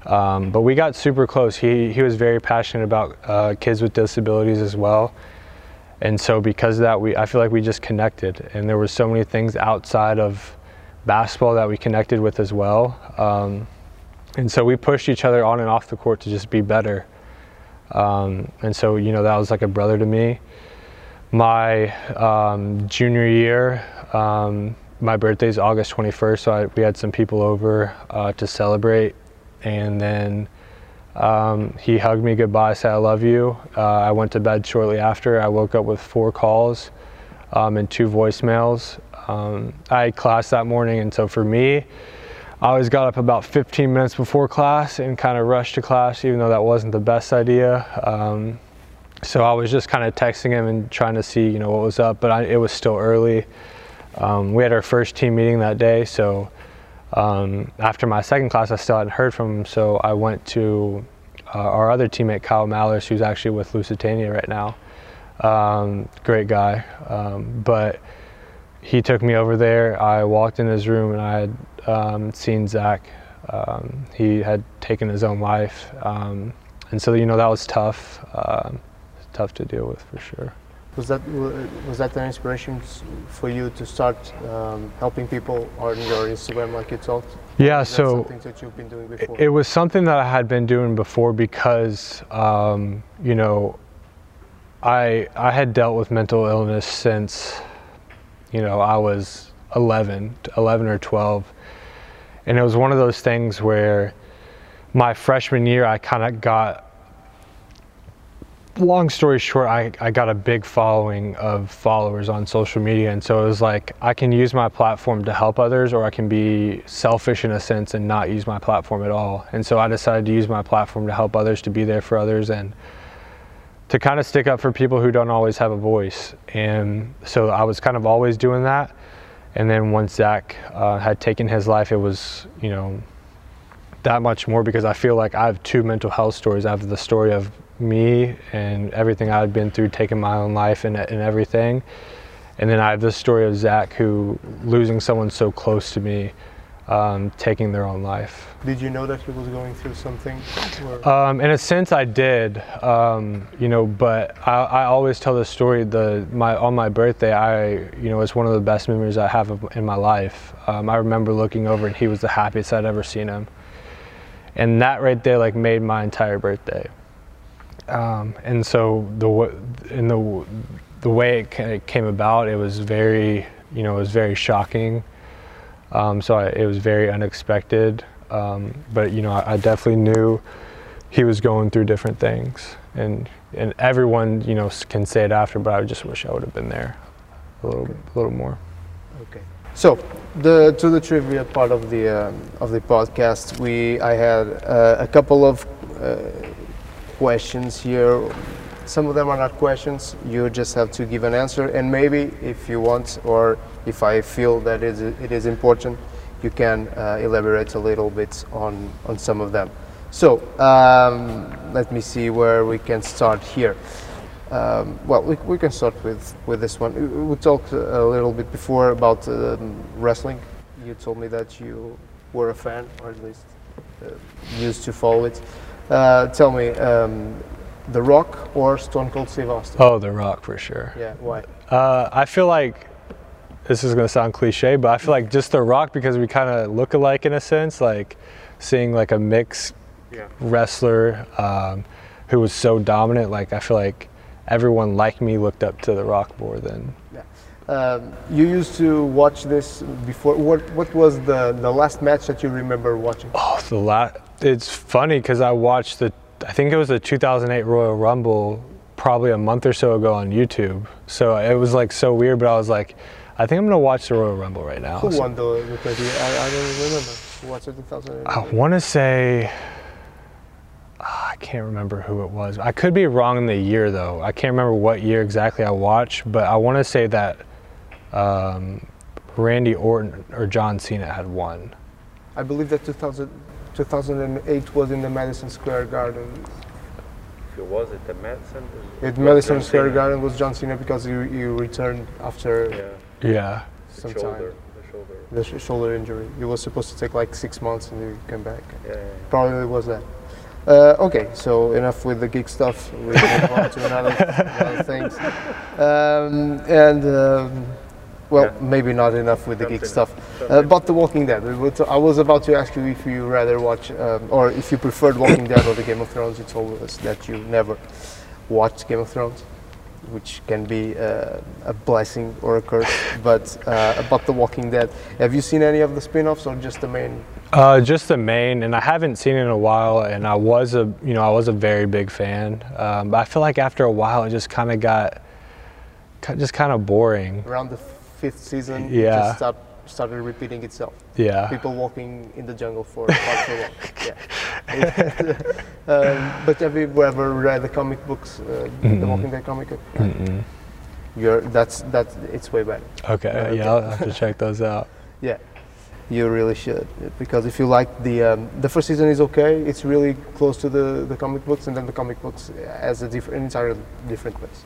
Um, but we got super close. He he was very passionate about uh, kids with disabilities as well and so because of that we i feel like we just connected. And there were so many things outside of basketball that we connected with as well. Um, and so we pushed each other on and off the court to just be better. Um, and so you know that was like a brother to me. My um, junior year um, my birthday is august 21st so I, we had some people over uh, to celebrate. And then um, he hugged me goodbye, said, I love you. Uh, I went to bed shortly after. I woke up with four calls um, and two voicemails. Um, I had class that morning, and so for me, I always got up about 15 minutes before class and kind of rushed to class, even though that wasn't the best idea. Um, so I was just kind of texting him and trying to see, you know, what was up, but I, it was still early. Um, we had our first team meeting that day, so um, after my second class, I still hadn't heard from him, so I went to uh, our other teammate, Kyle Mallers, who's actually with Lusitânia right now. Um, great guy, um, but he took me over there. I walked in his room and I had um, seen Zach. Um, he had taken his own life, um, and so you know that was tough, tough to deal with for sure. Was that was that an inspiration for you to start um, helping people on your Instagram, like you talked? Yeah, so that you've been doing before? It was something that I had been doing before because um, you know I I had dealt with mental illness since you know I was 11, 11 or 12, and it was one of those things where my freshman year I kind of got long story short, I, I got a big following of followers on social media. And so it was like, I can use my platform to help others, or I can be selfish in a sense and not use my platform at all. And so I decided to use my platform to help others, to be there for others, and to kind of stick up for people who don't always have a voice. And so I was kind of always doing that. And then once Zach uh, had taken his life, it was, you know, that much more because I feel like I have two mental health stories. I have the story of me and everything I'd been through, taking my own life and, and everything. And then I have this story of Zach who losing someone so close to me, um, taking their own life. Did you know that he was going through something? Um, in a sense, I did. Um, you know, but I, I, always tell the story. The my on my birthday, I you know it's one of the best memories I have of, in my life. Um, I remember looking over and he was the happiest I'd ever seen him, and that right there like made my entire birthday. Um, and so the in the the way it came about, it was very you know it was very shocking. Um, so I, it was very unexpected. Um, but you know I, I, definitely knew he was going through different things, and and everyone you know can say it after, but I just wish I would have been there a little a little more. Okay. So the to the trivia part of the uh, of the podcast, we I had uh, a couple of. Uh, questions here. Some of them are not questions. You just have to give an answer, and maybe if you want, or if I feel that it is, it is important, you can uh, elaborate a little bit on on some of them. So um, let me see where we can start here. Um, well, we, we, can start with, with this one. We talked a little bit before about um, wrestling. You told me that you were a fan, or at least uh, used to follow it. Uh, tell me, um, The Rock or Stone Cold Steve Austin? Oh, The Rock for sure. Yeah, why? Uh, I feel like this is going to sound cliche, but I feel like just The Rock because we kind of look alike in a sense, like seeing like a mixed Yeah. wrestler um, who was so dominant. Like I feel like everyone like me looked up to The Rock more than. Um, you used to watch this before. What What was the the last match that you remember watching? Oh, the la- It's funny because I watched the. I think it was the 2008 Royal Rumble probably a month or so ago on YouTube. So it was like so weird, but I was like, I think I'm gonna watch the Royal Rumble right now. Who So- won the, the 30? I, I don't remember. Who it 2008? I want to say ah, I can't remember who it was. I could be wrong in the year though. I can't remember what year exactly I watched, but I want to say that um, Randy Orton or John Cena had won. I believe that 2000, 2008 was in the Madison Square Garden. If it was at the Madison. At Madison John Square Cena. Garden was John Cena because he, he returned after Yeah, Yeah. the shoulder, time. the shoulder. The sh- shoulder injury. He was supposed to take like six months and he came back. Yeah, yeah, Probably was that. Uh, okay, so enough with the geek stuff. We move on to another, another things. Um, and um, well, Yeah. maybe not enough with the geek stuff. Uh, but The Walking Dead. We will t- I was about to ask you if you rather watch um, or if you preferred Walking Dead or the Game of Thrones. You told us that you never watched Game of Thrones, which can be uh, a blessing or a curse. but uh, about The Walking Dead, have you seen any of the spin-offs or just the main? Uh, just the main, and I haven't seen it in a while. And I was a, you know, I was a very big fan. Um, but I feel like after a while, it just kind of got, just kind of boring. around the fifth season, Yeah. just start, started repeating itself. Yeah. People walking in the jungle for far too long. Yeah. um, but have you ever read the comic books, uh, the Mm-mm. Walking Dead comic? Mm-mm. You're, that's that's it's way better. Okay. Okay. Yeah, I'll have to check those out. Yeah, you really should because if you like the um, the first season is okay. It's really close to the, the comic books, and then the comic books has a different, entirely different place.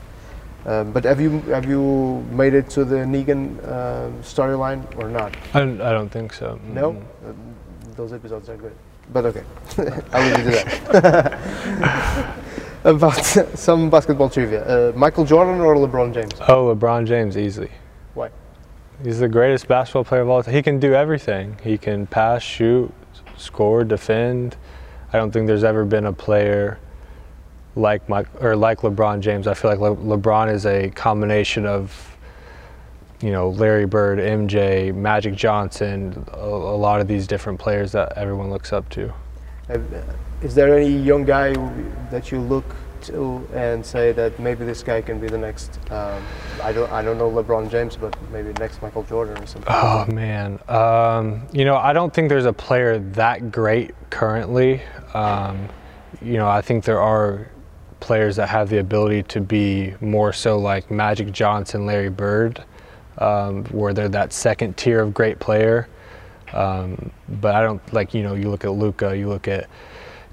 Um, but have you have you made it to the Negan um storyline or not? I don't, I don't think so. No, Mm-mm. Um, those episodes are good. But okay, I'll leave you to that. About some basketball trivia: uh, Michael Jordan or LeBron James? Oh, LeBron James easily. Why? He's the greatest basketball player of all time. He can do everything. He can pass, shoot, score, defend. I don't think there's ever been a player like Mike or like LeBron James. I feel like Le- LeBron is a combination of you know Larry Bird, MJ, Magic Johnson, a, a lot of these different players that everyone looks up to. Is there any young guy that you look to and say that maybe this guy can be the next? Um, I don't, I don't know LeBron James, but maybe next Michael Jordan or something. Oh man, um, you know I don't think there's a player that great currently. Um, you know I think there are players that have the ability to be more so like Magic Johnson, Larry Bird, um, where they're that second tier of great player. Um, but I don't like you know you look at Luka, you look at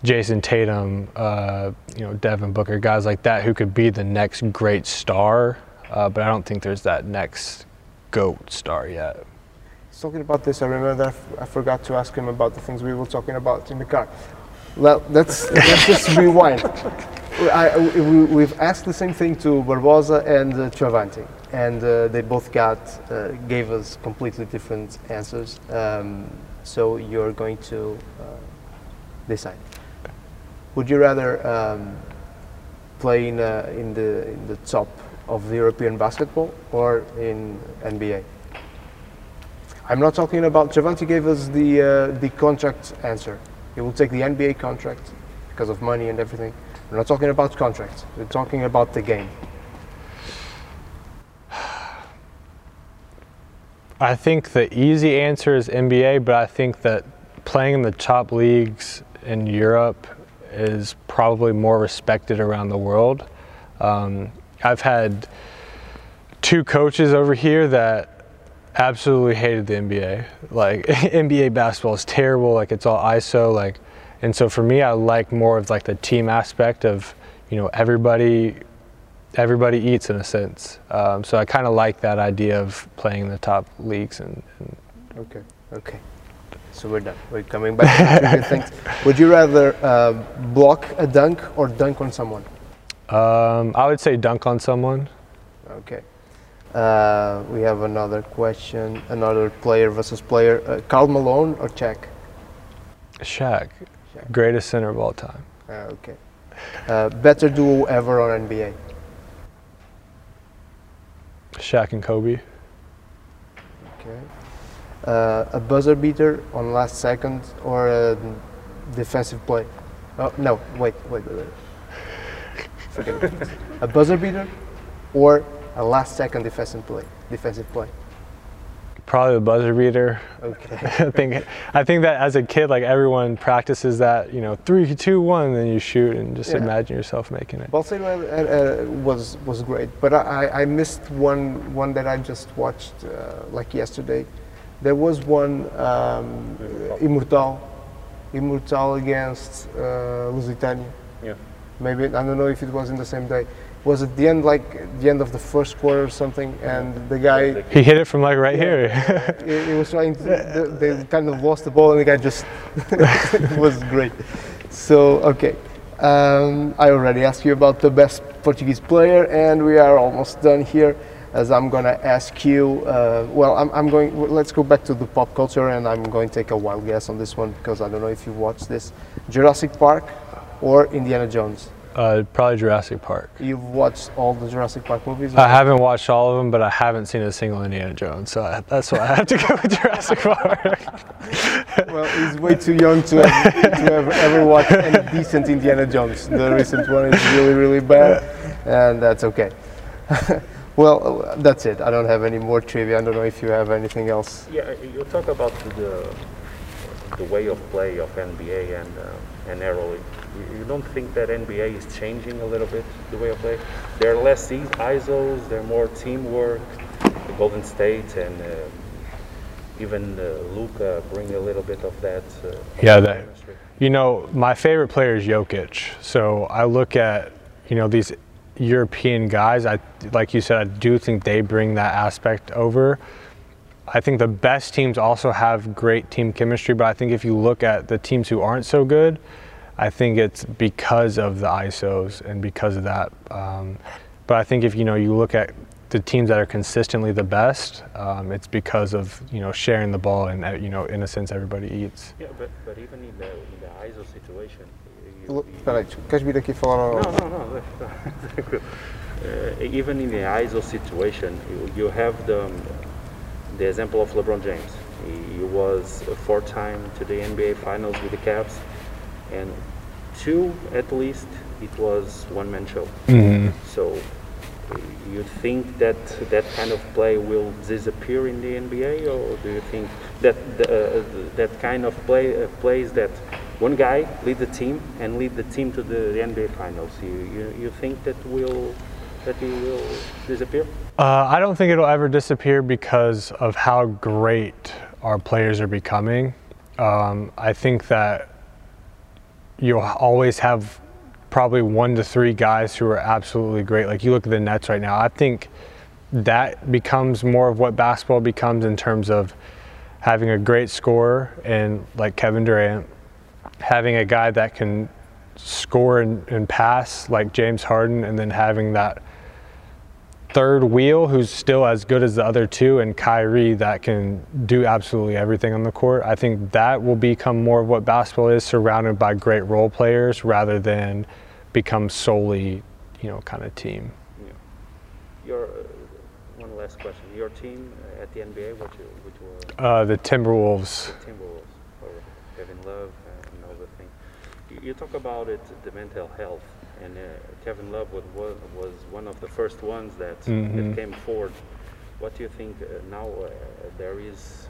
Jayson Tatum, uh, you know Devin Booker, guys like that who could be the next great star. Uh, but I don't think there's that next goat star yet. Talking about this. I remember that I f- I forgot to ask him about the things we were talking about in the car. Well, let's, let's just rewind. I, we, we've asked the same thing to Barbosa and uh, and uh, they both got uh, gave us completely different answers. Um, so you're going to uh, decide. Would you rather um, play in, uh, in the in the top of the European basketball or in NBA? I'm not talking about. Travanti gave us the uh, the contract answer. He will take the NBA contract because of money and everything. We're not talking about contracts. We're talking about the game. I think the easy answer is NBA, but I think that playing in the top leagues in Europe is probably more respected around the world. Um, I've had two coaches over here that absolutely hated the NBA. Like NBA basketball is terrible. Like it's all ISO. Like, and so for me, I like more of like the team aspect of you know everybody everybody eats in a sense. Um, so I kind of like that idea of playing in the top leagues and, and Okay. Okay. So we're done. We're coming back to things. Would you rather uh, block a dunk or dunk on someone? Um, I would say dunk on someone. Okay. Uh, we have another question. Another player versus player. Uh, Karl Malone or Shaq? Shaq, Shaq. greatest center of all time. Uh, okay. Uh, better duo ever on NBA? Shaq and Kobe. Okay. Uh, a buzzer beater on last second or a defensive play? Oh, no, wait, wait, wait. wait. A buzzer beater or a last second defensive play? Defensive play. Probably the buzzer beater. Okay. I think I think that as a kid, like everyone practices that, you know, three, two, one, then you shoot and just Yeah. imagine yourself making it. Balsero uh, uh, was was great, but I, I missed one one that I just watched uh, like yesterday. There was one um, Imortal, Imortal against uh, Lusitânia. Yeah. Maybe I don't know if it was in the same day. Was it the end like the end of the first quarter or something? And the guy He hit it from like right here. he, he was trying to. They, kind of lost the ball, and the guy just it was great. So okay, um, I already asked you about the best Portuguese player, and we are almost done here. As I'm gonna ask you, uh, well, I'm, I'm going. Let's go back to the pop culture, and I'm going to take a wild guess on this one because I don't know if you watched this, Jurassic Park, or Indiana Jones. Uh, probably Jurassic Park. You've watched all the Jurassic Park movies. I haven't watched all of them, but I haven't seen a single Indiana Jones, so I, that's why I have to go with Jurassic Park. Well, he's way too young to have, to have ever watched any decent Indiana Jones. The recent one is really, really bad, and that's okay. well, uh, that's it. I don't have any more trivia. I don't know if you have anything else. Yeah, you talk about the the way of play of NBA and uh, and EuroLeague. You, don't think that NBA is changing a little bit the way of play? There are less ISOs, there are more teamwork. The Golden State and uh, even uh, Luka bring a little bit of that. Uh, Yeah, that- You know, my favorite player is Jokic. So I look at, you know, these European guys. I like you said, I do think they bring that aspect over. I think the best teams also have great team chemistry, but I think if you look at the teams who aren't so good, I think it's because of the ISOs and because of that. Um, but I think if you know you look at the teams that are consistently the best, um, it's because of you know sharing the ball and uh, you know in a sense everybody eats. Yeah, but, but even in the, in the ISO situation, you, Look, you- Espera aí, queres vir aqui falar ao... No, no, no. that's uh, even in the ISO situation, you, you have the, um, the example of LeBron James. He, he was a four-time to the NBA Finals with the Cavs, and two at least it was one-man show. So uh, you think that that kind of play will disappear in the NBA, or do you think that the, uh, that kind of play uh, plays that one guy lead the team and lead the team to the, NBA Finals? You, you you think that will that it will disappear? Uh, I don't think it'll ever disappear because of how great our players are becoming. Um, I think that you'll always have probably one to three guys who are absolutely great. Like you look at the Nets right now, I think that becomes more of what basketball becomes in terms of having a great scorer and like Kevin Durant, having a guy that can score and, and pass like James Harden, and then having that third wheel who's still as good as the other two and Kyrie that can do absolutely everything on the court. I think that will become more of what basketball is surrounded by great role players rather than become solely, you know, kind of team. Yeah. Your uh, one last question. Your team at the NBA, which which were Uh, the Timberwolves. Timberwolves or Kevin Love and all the thing. You, you talk about it, the mental health, and uh, Kevin Love was, was one of the first ones that Mhm. that came forward. What do you think uh, now? Uh, there is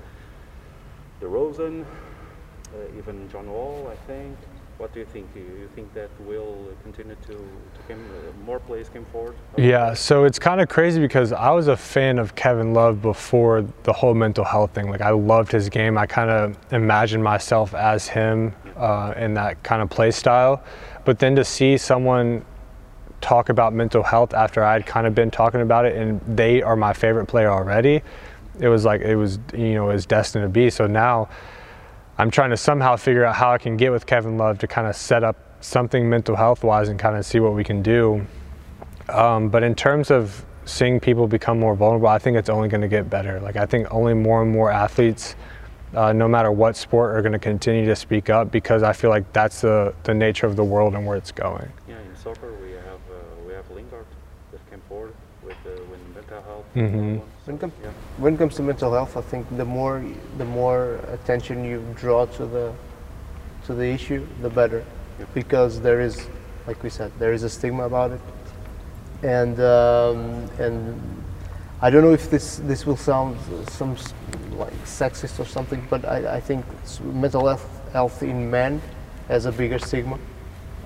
DeRozan, uh, even John Wall, I think. What do you think? Do you think that will continue to, to come, uh, more players came forward? Yeah, so it's kind of crazy because I was a fan of Kevin Love before the whole mental health thing. Like I loved his game. I kind of imagined myself as him uh, in that kind of play style. But then to see someone talk about mental health after I'd kind of been talking about it, and they are my favorite player already, it was like it was you know it was destined to be. So now I'm trying to somehow figure out how I can get with Kevin Love to kind of set up something mental health wise and kind of see what we can do Um, but in terms of seeing people become more vulnerable, I think it's only going to get better. Like I think only more and more athletes, uh, no matter what sport, are going to continue to speak up because I feel like that's the, the nature of the world and where it's going. Yeah, in soccer we have uh, we have Lingard that came forward with uh, with mental health. Mhm. When, com- yeah. when it comes to mental health, I think the more the more attention you draw to the to the issue, the better, Yep. because there is, like we said, there is a stigma about it, and um, and I don't know if this this will sound some like sexist or something, but I, I think mental health, health in men has a bigger stigma.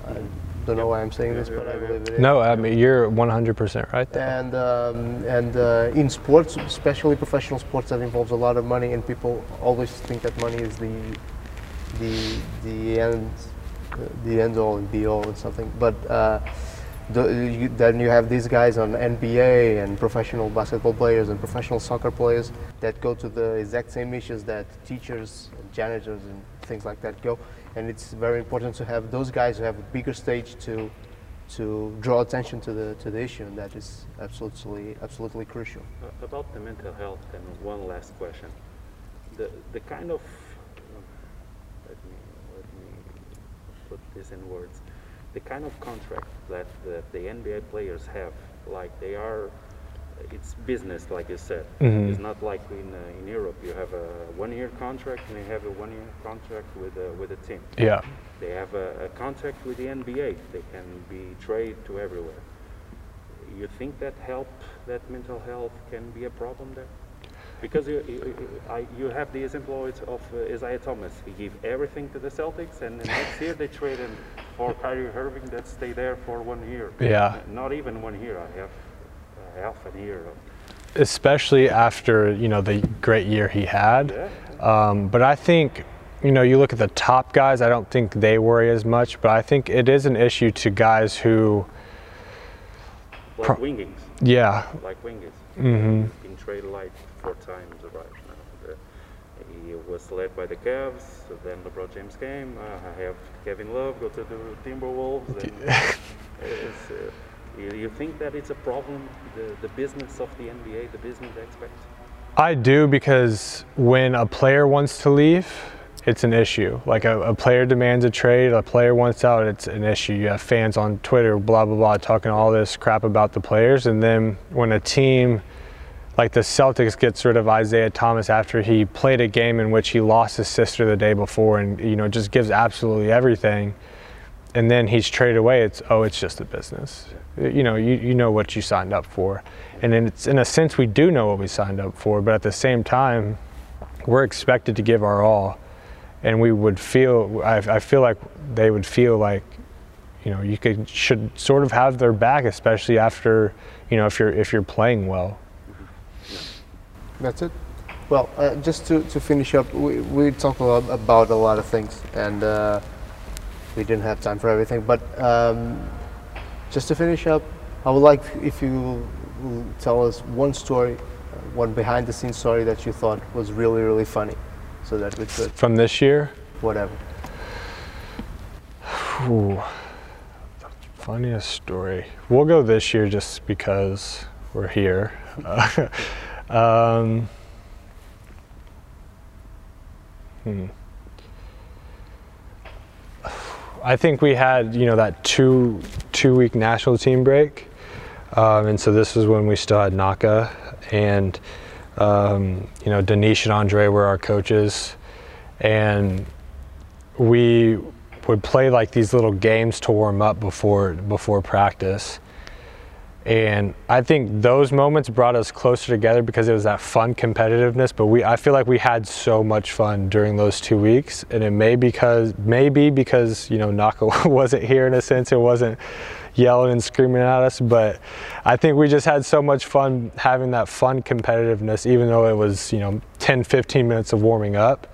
I don't know why I'm saying this, but I believe it is. No, I mean you're 100% right there. And um, and uh, in sports, especially professional sports, that involves a lot of money, and people always think that money is the the the end the end all and be all and something. But uh, the, you, then you have these guys on NBA and professional basketball players and professional soccer players that go to the exact same issues that teachers, and janitors, and things like that go. And it's very important to have those guys who have a bigger stage to to draw attention to the to the issue, and that is absolutely absolutely crucial. Uh, About the mental health, and one last question. The, the kind of, let me, let me put this in words. The kind of contract that, that the NBA players have, like they are, it's business, like you said. Mhm. It's not like in, uh, in Europe, you have a one-year contract and you have a one-year contract with, a with a team. Yeah. They have a, a contract with the NBA. They can be traded to everywhere. You think that help, that mental health can be a problem there? Because you, you, you- I, you have the employees of uh, Isaiah Thomas. He gave everything to the Celtics, and the next year they trade him for Kyrie Irving that stay there for one year. Yeah. Not even one year. I have uh, half a year. Especially after you know the great year he had. yeah. Um, but I think you know you look at the top guys. I don't think they worry as much, but I think it is an issue to guys who, Like Wiggins. yeah, like Wiggins. hmm Traded like four times right now. The- he was led by the Cavs, so then LeBron James came. Uh, I have Kevin Love go to the Timberwolves. Uh, you, you think that it's a problem, the, the business of the NBA, the business aspect? I do because when a player wants to leave, it's an issue. Like a, a player demands a trade, a player wants out, it's an issue. You have fans on Twitter, blah, blah, blah, talking all this crap about the players. And then when a team like the Celtics gets rid of Isaiah Thomas after he played a game in which he lost his sister the day before and, you know, just gives absolutely everything. And then he's traded away. It's, oh, it's just a business. You know, you, you know what you signed up for. And in, it's, in a sense, we do know what we signed up for, but at the same time, we're expected to give our all. And we would feel, I, I feel like they would feel like, you know, you could, should sort of have their back, especially after, you know, if you're, if you're playing well. That's it. Well, uh, just to, to finish up, we, we talked a lot about a lot of things, and uh, we didn't have time for everything. But um, just to finish up, I would like if you tell us one story, uh, one behind the scenes story that you thought was really, really funny, so that we could, From this year, whatever. Ooh, funniest story. We'll go this year just because we're here. um, hmm. I think we had, you know, that two two week national team break, um, and so this was when we still had Naka, and um, you know, Danish and Andre were our coaches, and we would play like these little games to warm up before before practice. And I think those moments brought us closer together because it was that fun competitiveness. But we, I feel like we had so much fun during those two weeks, and it may because maybe because you know Naka wasn't here in a sense, it wasn't yelling and screaming at us. But I think we just had so much fun having that fun competitiveness, even though it was you know 10, 15 minutes of warming up.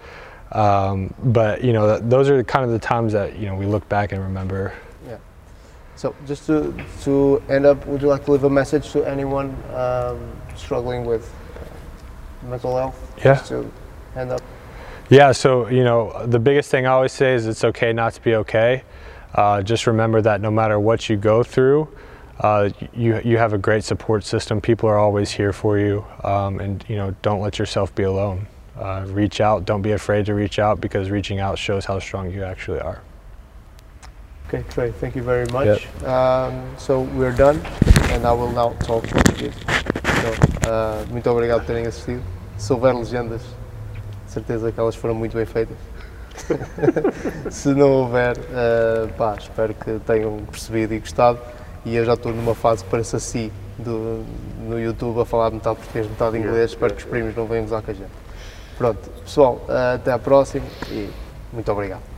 Um, but you know, th- those are kind of the times that you know we look back and remember. So just to to end up, would you like to leave a message to anyone um, struggling with mental health? Yeah. Just to end up. Yeah. So you know, the biggest thing I always say is it's okay not to be okay. Uh, just remember that no matter what you go through, uh, you you have a great support system. People are always here for you, um, and you know don't let yourself be alone. Uh, reach out. Don't be afraid to reach out because reaching out shows how strong you actually are. Okay, great. Thank you very much. Um, so we're done, and I will now talk Portuguese. So, uh, muito obrigado por terem assistido. Se houver legendas, de certeza que elas foram muito bem feitas. Se não houver, uh, pá, espero que tenham percebido e gostado. E eu já estou numa fase que parece assim do, no YouTube a falar metade português, metade inglês. Espero que os primos não venham usar com a gente. Pronto, pessoal, uh, até à próxima e muito obrigado.